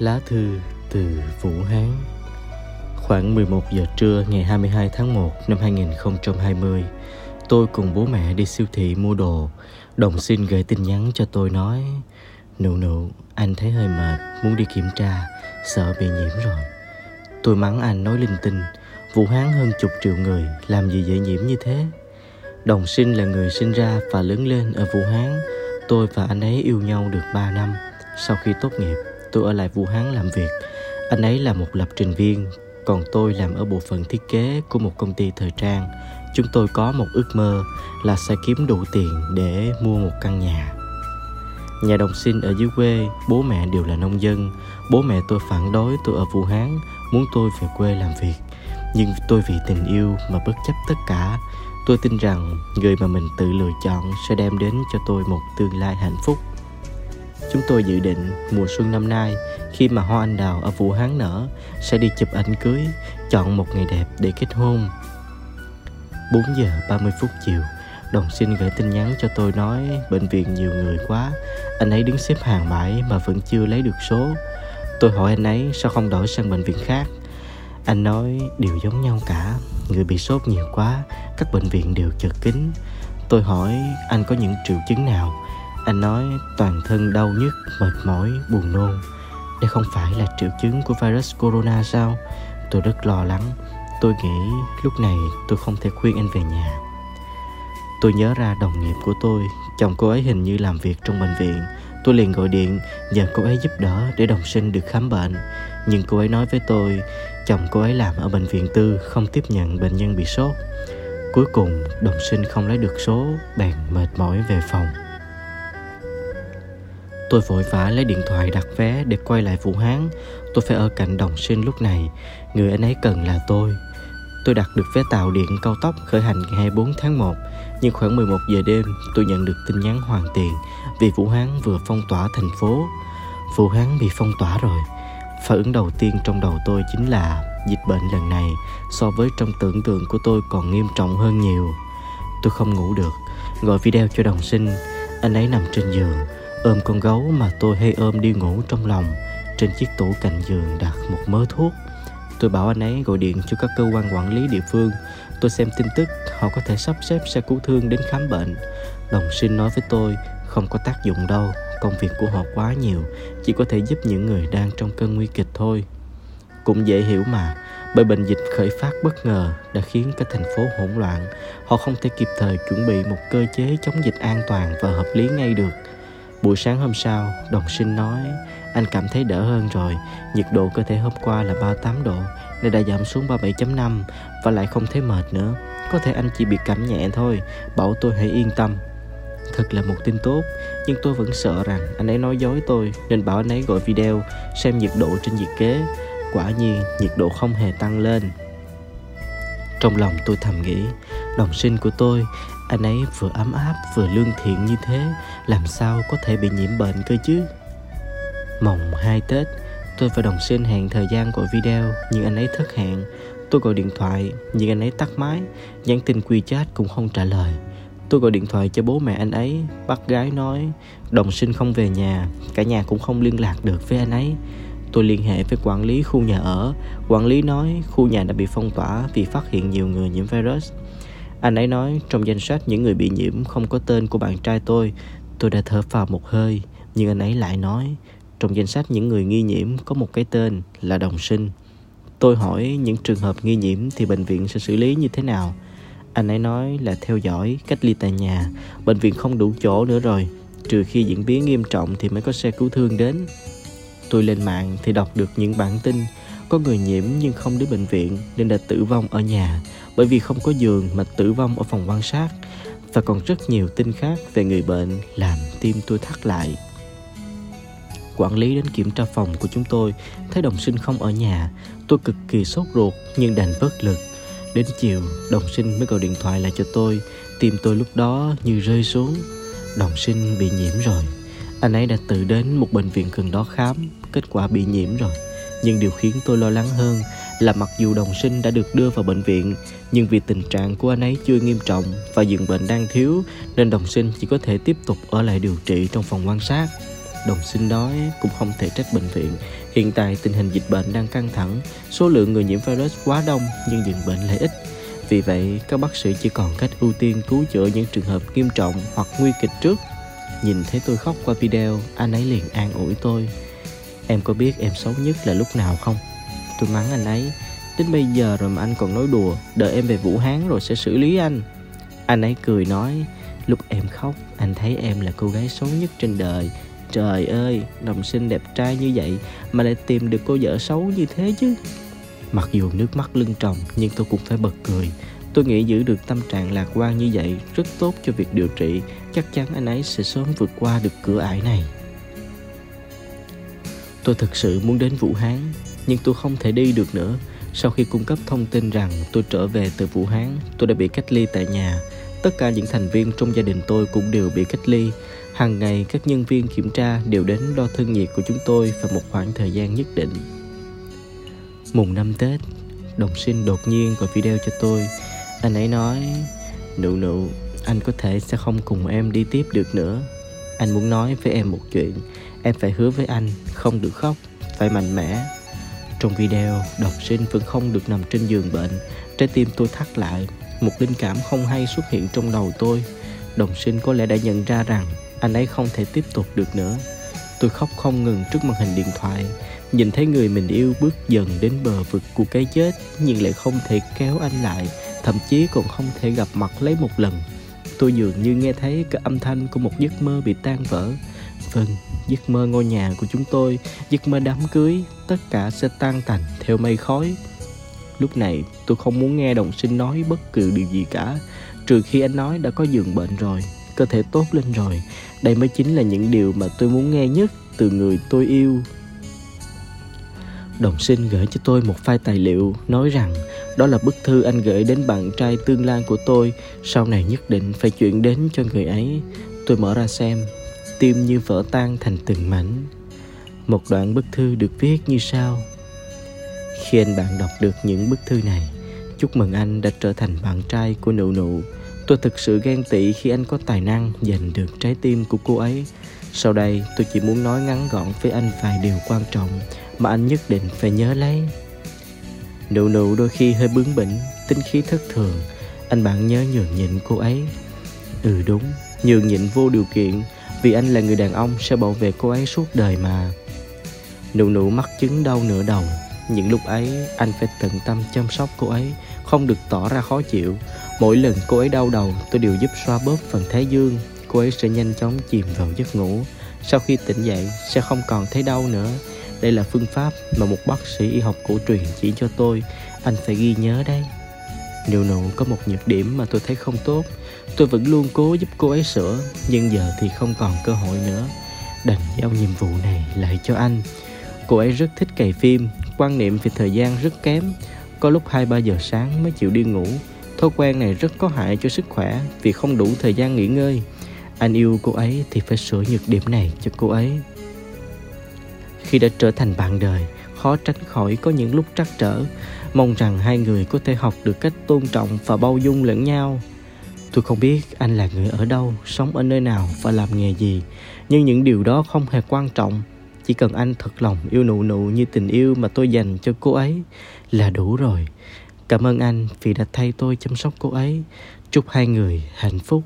Lá thư từ Vũ Hán. Khoảng 11 giờ trưa ngày 22 tháng 1 năm 2020 Tôi cùng bố mẹ đi siêu thị mua đồ. Đồng xin gửi tin nhắn cho tôi nói Nụ nụ, anh thấy hơi mệt, muốn đi kiểm tra Sợ bị nhiễm rồi. Tôi mắng anh nói linh tinh Vũ Hán hơn chục triệu người Làm gì dễ nhiễm như thế? Đồng sinh là người sinh ra và lớn lên ở Vũ Hán. Tôi và anh ấy yêu nhau được 3 năm. Sau khi tốt nghiệp tôi ở lại Vũ Hán làm việc. Anh ấy là một lập trình viên, còn tôi làm ở bộ phận thiết kế của một công ty thời trang. Chúng tôi có một ước mơ là sẽ kiếm đủ tiền để mua một căn nhà. Nhà đồng sinh ở dưới quê, bố mẹ đều là nông dân. Bố mẹ tôi phản đối tôi ở Vũ Hán, muốn tôi về quê làm việc. Nhưng tôi vì tình yêu mà bất chấp tất cả. Tôi tin rằng người mà mình tự lựa chọn sẽ đem đến cho tôi một tương lai hạnh phúc Chúng tôi dự định mùa xuân năm nay khi mà hoa anh đào ở Vũ Hán nở sẽ đi chụp ảnh cưới, chọn một ngày đẹp để kết hôn. 4 giờ 30 phút chiều, đồng sinh gửi tin nhắn cho tôi nói bệnh viện nhiều người quá, anh ấy đứng xếp hàng mãi mà vẫn chưa lấy được số. Tôi hỏi anh ấy sao không đổi sang bệnh viện khác. Anh nói đều giống nhau cả, người bị sốt nhiều quá, các bệnh viện đều chật kín. Tôi hỏi anh có những triệu chứng nào anh nói toàn thân đau nhức, mệt mỏi, buồn nôn. Đây không phải là triệu chứng của virus corona sao? Tôi rất lo lắng. Tôi nghĩ lúc này tôi không thể khuyên anh về nhà. Tôi nhớ ra đồng nghiệp của tôi, chồng cô ấy hình như làm việc trong bệnh viện. Tôi liền gọi điện nhờ cô ấy giúp đỡ để đồng sinh được khám bệnh. Nhưng cô ấy nói với tôi, chồng cô ấy làm ở bệnh viện tư không tiếp nhận bệnh nhân bị sốt. Cuối cùng, đồng sinh không lấy được số, bèn mệt mỏi về phòng. Tôi vội vã lấy điện thoại đặt vé để quay lại Vũ Hán. Tôi phải ở cạnh đồng sinh lúc này. Người anh ấy cần là tôi. Tôi đặt được vé tàu điện cao tốc khởi hành ngày 24 tháng 1. Nhưng khoảng 11 giờ đêm tôi nhận được tin nhắn hoàn tiền vì Vũ Hán vừa phong tỏa thành phố. Vũ Hán bị phong tỏa rồi. Phản ứng đầu tiên trong đầu tôi chính là dịch bệnh lần này so với trong tưởng tượng của tôi còn nghiêm trọng hơn nhiều. Tôi không ngủ được, gọi video cho đồng sinh. Anh ấy nằm trên giường, ôm con gấu mà tôi hay ôm đi ngủ trong lòng, trên chiếc tủ cạnh giường đặt một mớ thuốc. Tôi bảo anh ấy gọi điện cho các cơ quan quản lý địa phương. Tôi xem tin tức, họ có thể sắp xếp xe cứu thương đến khám bệnh. Đồng sinh nói với tôi, không có tác dụng đâu, công việc của họ quá nhiều, chỉ có thể giúp những người đang trong cơn nguy kịch thôi. Cũng dễ hiểu mà, bởi bệnh dịch khởi phát bất ngờ đã khiến cả thành phố hỗn loạn. Họ không thể kịp thời chuẩn bị một cơ chế chống dịch an toàn và hợp lý ngay được. Buổi sáng hôm sau, đồng sinh nói anh cảm thấy đỡ hơn rồi, nhiệt độ cơ thể hôm qua là 38 độ, nay đã giảm xuống 37.5 và lại không thấy mệt nữa. Có thể anh chỉ bị cảm nhẹ thôi, bảo tôi hãy yên tâm. Thật là một tin tốt, nhưng tôi vẫn sợ rằng anh ấy nói dối tôi nên bảo anh ấy gọi video xem nhiệt độ trên nhiệt kế. Quả nhiên, nhiệt độ không hề tăng lên. Trong lòng tôi thầm nghĩ, đồng sinh của tôi anh ấy vừa ấm áp, vừa lương thiện như thế, làm sao có thể bị nhiễm bệnh cơ chứ? Mồng hai tết, tôi và đồng sinh hẹn thời gian gọi video, nhưng anh ấy thất hẹn. Tôi gọi điện thoại, nhưng anh ấy tắt máy, nhắn tin quy chat cũng không trả lời. Tôi gọi điện thoại cho bố mẹ anh ấy, bác gái nói, đồng sinh không về nhà, cả nhà cũng không liên lạc được với anh ấy. Tôi liên hệ với quản lý khu nhà ở. Quản lý nói khu nhà đã bị phong tỏa vì phát hiện nhiều người nhiễm virus anh ấy nói trong danh sách những người bị nhiễm không có tên của bạn trai tôi. Tôi đã thở phào một hơi, nhưng anh ấy lại nói trong danh sách những người nghi nhiễm có một cái tên là đồng sinh. Tôi hỏi những trường hợp nghi nhiễm thì bệnh viện sẽ xử lý như thế nào? Anh ấy nói là theo dõi, cách ly tại nhà. Bệnh viện không đủ chỗ nữa rồi. Trừ khi diễn biến nghiêm trọng thì mới có xe cứu thương đến. Tôi lên mạng thì đọc được những bản tin có người nhiễm nhưng không đến bệnh viện nên đã tử vong ở nhà bởi vì không có giường mà tử vong ở phòng quan sát và còn rất nhiều tin khác về người bệnh làm tim tôi thắt lại. Quản lý đến kiểm tra phòng của chúng tôi thấy đồng sinh không ở nhà. Tôi cực kỳ sốt ruột nhưng đành bất lực. Đến chiều, đồng sinh mới gọi điện thoại lại cho tôi. Tim tôi lúc đó như rơi xuống. Đồng sinh bị nhiễm rồi. Anh ấy đã tự đến một bệnh viện gần đó khám. Kết quả bị nhiễm rồi. Nhưng điều khiến tôi lo lắng hơn là mặc dù đồng sinh đã được đưa vào bệnh viện nhưng vì tình trạng của anh ấy chưa nghiêm trọng và giường bệnh đang thiếu nên đồng sinh chỉ có thể tiếp tục ở lại điều trị trong phòng quan sát. Đồng sinh nói cũng không thể trách bệnh viện. Hiện tại tình hình dịch bệnh đang căng thẳng, số lượng người nhiễm virus quá đông nhưng dường bệnh lại ít. Vì vậy, các bác sĩ chỉ còn cách ưu tiên cứu chữa những trường hợp nghiêm trọng hoặc nguy kịch trước. Nhìn thấy tôi khóc qua video, anh ấy liền an ủi tôi. Em có biết em xấu nhất là lúc nào không? Tôi mắng anh ấy. Đến bây giờ rồi mà anh còn nói đùa, đợi em về Vũ Hán rồi sẽ xử lý anh. Anh ấy cười nói, lúc em khóc, anh thấy em là cô gái xấu nhất trên đời. Trời ơi, đồng sinh đẹp trai như vậy mà lại tìm được cô vợ xấu như thế chứ. Mặc dù nước mắt lưng tròng nhưng tôi cũng phải bật cười. Tôi nghĩ giữ được tâm trạng lạc quan như vậy rất tốt cho việc điều trị. Chắc chắn anh ấy sẽ sớm vượt qua được cửa ải này. Tôi thực sự muốn đến Vũ Hán, nhưng tôi không thể đi được nữa. Sau khi cung cấp thông tin rằng tôi trở về từ Vũ Hán, tôi đã bị cách ly tại nhà. Tất cả những thành viên trong gia đình tôi cũng đều bị cách ly. Hàng ngày các nhân viên kiểm tra đều đến đo thân nhiệt của chúng tôi vào một khoảng thời gian nhất định. Mùng năm Tết, đồng sinh đột nhiên gọi video cho tôi. Anh ấy nói, nụ nụ, anh có thể sẽ không cùng em đi tiếp được nữa. Anh muốn nói với em một chuyện, em phải hứa với anh, không được khóc, phải mạnh mẽ. Trong video, đồng sinh vẫn không được nằm trên giường bệnh, trái tim tôi thắt lại, một linh cảm không hay xuất hiện trong đầu tôi. Đồng sinh có lẽ đã nhận ra rằng anh ấy không thể tiếp tục được nữa. Tôi khóc không ngừng trước màn hình điện thoại, nhìn thấy người mình yêu bước dần đến bờ vực của cái chết nhưng lại không thể kéo anh lại, thậm chí còn không thể gặp mặt lấy một lần. Tôi dường như nghe thấy cái âm thanh của một giấc mơ bị tan vỡ. Vâng, giấc mơ ngôi nhà của chúng tôi, giấc mơ đám cưới, tất cả sẽ tan tành theo mây khói. Lúc này tôi không muốn nghe đồng sinh nói bất cứ điều gì cả, trừ khi anh nói đã có giường bệnh rồi, cơ thể tốt lên rồi. Đây mới chính là những điều mà tôi muốn nghe nhất từ người tôi yêu. Đồng sinh gửi cho tôi một file tài liệu nói rằng đó là bức thư anh gửi đến bạn trai tương lai của tôi, sau này nhất định phải chuyển đến cho người ấy. Tôi mở ra xem, tim như vỡ tan thành từng mảnh. Một đoạn bức thư được viết như sau. Khi anh bạn đọc được những bức thư này, chúc mừng anh đã trở thành bạn trai của nụ nụ. Tôi thực sự ghen tị khi anh có tài năng giành được trái tim của cô ấy. Sau đây, tôi chỉ muốn nói ngắn gọn với anh vài điều quan trọng mà anh nhất định phải nhớ lấy. Nụ nụ đôi khi hơi bướng bỉnh, tính khí thất thường. Anh bạn nhớ nhường nhịn cô ấy. Ừ đúng, nhường nhịn vô điều kiện vì anh là người đàn ông sẽ bảo vệ cô ấy suốt đời mà. Nụ nụ mắc chứng đau nửa đầu. Những lúc ấy anh phải tận tâm chăm sóc cô ấy, không được tỏ ra khó chịu. Mỗi lần cô ấy đau đầu tôi đều giúp xoa bóp phần thái dương. Cô ấy sẽ nhanh chóng chìm vào giấc ngủ. Sau khi tỉnh dậy, sẽ không còn thấy đau nữa. Đây là phương pháp mà một bác sĩ y học cổ truyền chỉ cho tôi. Anh phải ghi nhớ đây. Nụ nụ có một nhược điểm mà tôi thấy không tốt. Tôi vẫn luôn cố giúp cô ấy sửa, Nhưng giờ thì không còn cơ hội nữa. Đành giao nhiệm vụ này lại cho anh. Cô ấy rất thích cày phim, Quan niệm về thời gian rất kém. Có lúc 2-3 giờ sáng mới chịu đi ngủ. Thói quen này rất có hại cho sức khỏe Vì không đủ thời gian nghỉ ngơi. Anh yêu cô ấy thì phải sửa nhược điểm này cho cô ấy. Khi đã trở thành bạn đời, khó tránh khỏi có những lúc trắc trở. Mong rằng hai người có thể học được cách tôn trọng và bao dung lẫn nhau. Tôi không biết anh là người ở đâu, sống ở nơi nào và làm nghề gì, nhưng những điều đó không hề quan trọng. Chỉ cần anh thật lòng yêu nụ nụ như tình yêu mà tôi dành cho cô ấy là đủ rồi. Cảm ơn anh vì đã thay tôi chăm sóc cô ấy. Chúc hai người hạnh phúc.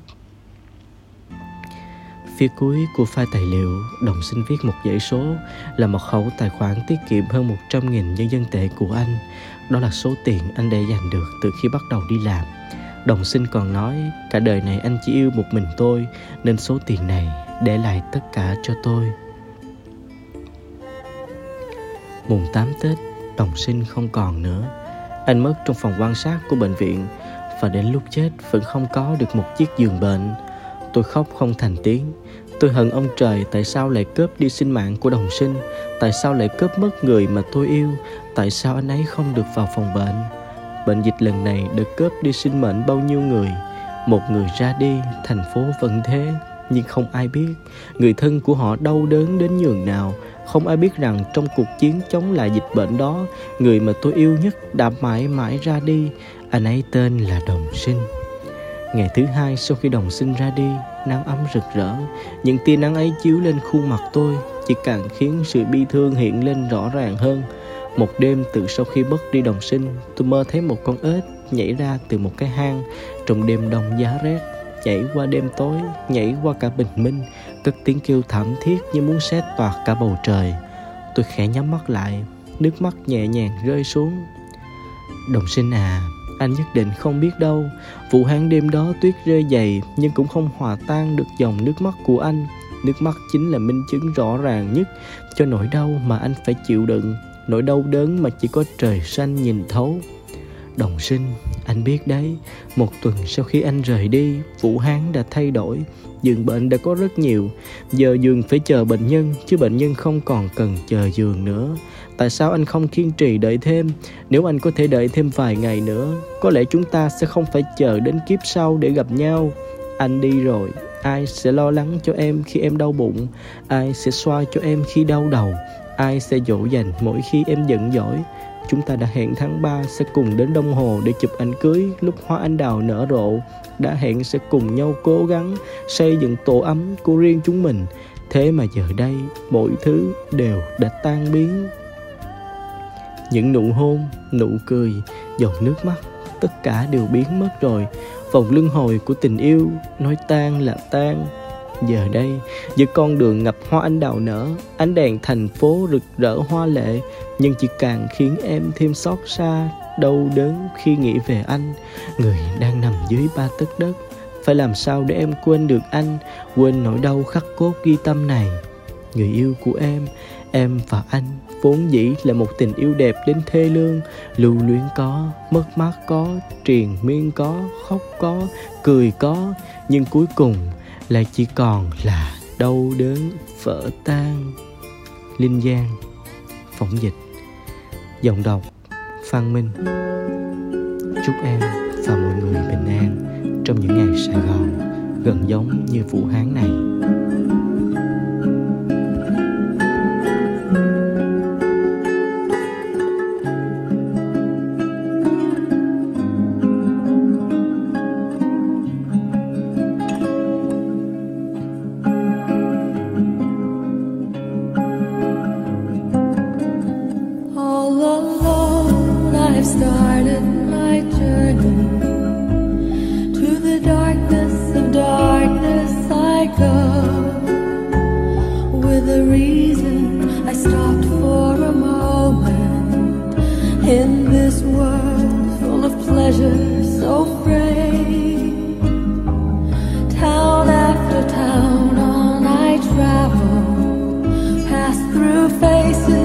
Phía cuối của file tài liệu, đồng xin viết một dãy số là một khẩu tài khoản tiết kiệm hơn 100.000 nhân dân tệ của anh. Đó là số tiền anh để dành được từ khi bắt đầu đi làm. Đồng sinh còn nói cả đời này anh chỉ yêu một mình tôi nên số tiền này để lại tất cả cho tôi. Mùng 8 Tết, đồng sinh không còn nữa. Anh mất trong phòng quan sát của bệnh viện và đến lúc chết vẫn không có được một chiếc giường bệnh. Tôi khóc không thành tiếng. Tôi hận ông trời tại sao lại cướp đi sinh mạng của đồng sinh? Tại sao lại cướp mất người mà tôi yêu? Tại sao anh ấy không được vào phòng bệnh? Bệnh dịch lần này đã cướp đi sinh mệnh bao nhiêu người? Một người ra đi, thành phố vẫn thế. Nhưng không ai biết Người thân của họ đau đớn đến nhường nào. Không ai biết rằng trong cuộc chiến chống lại dịch bệnh đó Người mà tôi yêu nhất đã mãi mãi ra đi. Anh ấy tên là Đồng Sinh. Ngày thứ hai sau khi Đồng Sinh ra đi, nắng ấm rực rỡ. Những tia nắng ấy chiếu lên khuôn mặt tôi, chỉ càng khiến sự bi thương hiện lên rõ ràng hơn. Một đêm từ sau khi mất đi đồng sinh, tôi mơ thấy một con ếch nhảy ra từ một cái hang. Trong đêm đông giá rét, nhảy qua đêm tối, nhảy qua cả bình minh, cất tiếng kêu thảm thiết như muốn xé toạc cả bầu trời. Tôi khẽ nhắm mắt lại, nước mắt nhẹ nhàng rơi xuống. Đồng sinh à anh nhất định không biết đâu. Vụ hán đêm đó tuyết rơi dày, nhưng cũng không hòa tan được dòng nước mắt của anh. Nước mắt chính là minh chứng rõ ràng nhất cho nỗi đau mà anh phải chịu đựng, nỗi đau đớn mà chỉ có trời xanh nhìn thấu. Đồng sinh, anh biết đấy, một tuần sau khi anh rời đi, vũ hán đã thay đổi. Giường bệnh đã có rất nhiều, giờ giường phải chờ bệnh nhân, chứ bệnh nhân không còn cần chờ giường nữa tại sao anh không kiên trì đợi thêm? Nếu anh có thể đợi thêm vài ngày nữa, có lẽ chúng ta sẽ không phải chờ đến kiếp sau để gặp nhau. Anh đi rồi. Ai sẽ lo lắng cho em khi em đau bụng? Ai sẽ xoa cho em khi đau đầu? Ai sẽ dỗ dành mỗi khi em giận dỗi? Chúng ta đã hẹn tháng 3 sẽ cùng đến Đông Hồ để chụp ảnh cưới lúc hoa anh đào nở rộ. Đã hẹn sẽ cùng nhau cố gắng xây dựng tổ ấm của riêng chúng mình. Thế mà giờ đây, mọi thứ đều đã tan biến những nụ hôn, nụ cười giọt nước mắt, tất cả đều biến mất rồi. Vòng luân hồi của tình yêu nói tan là tan. Giờ đây, giữa con đường ngập hoa anh đào nở, ánh đèn thành phố rực rỡ hoa lệ. Nhưng chỉ càng khiến em thêm xót xa, đau đớn khi nghĩ về anh. Người đang nằm dưới ba tấc đất, phải làm sao để em quên được anh? Quên nỗi đau khắc cốt ghi tâm này. Người yêu của em em và anh vốn dĩ là một tình yêu đẹp đến thê lương. Lưu luyến có, mất mát có, triền miên có, khóc có, cười có. Nhưng cuối cùng lại chỉ còn là đau đớn, vỡ tan. Linh giang phỏng dịch. Giọng đọc, phan minh. Chúc em và mọi người bình an trong những ngày sài gòn, gần giống như vũ hán này. Faces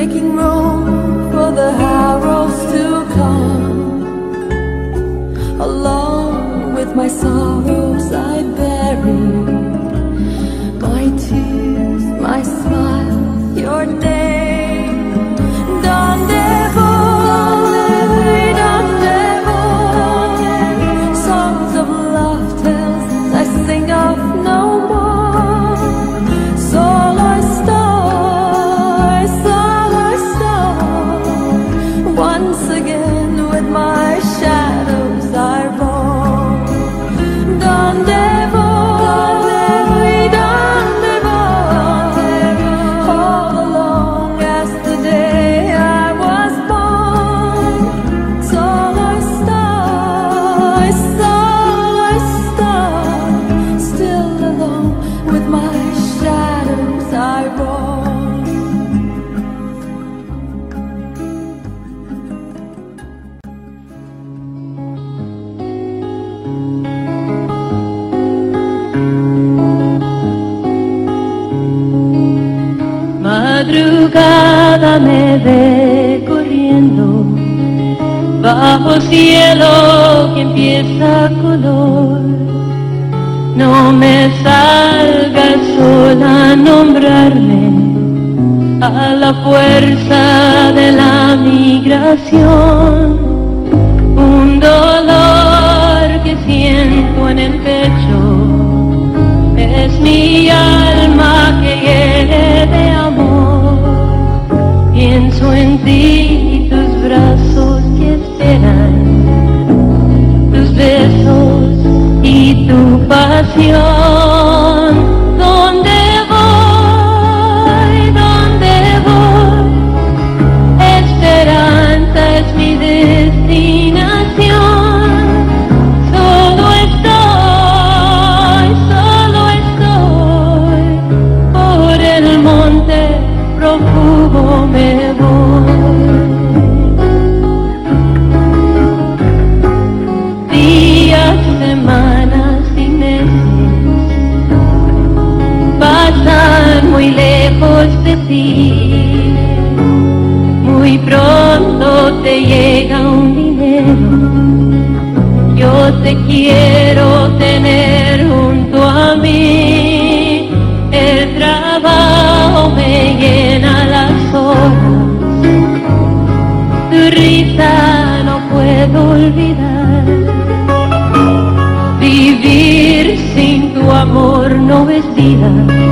making room for the arrows to come. Along with my sorrows, I bury my tears, my smile, your name. madrugada me ve corriendo bajo cielo que empieza a color. No me salga el sol a nombrarme a la fuerza de la migración. Un dolor que siento en el pecho es mi alma. Maria.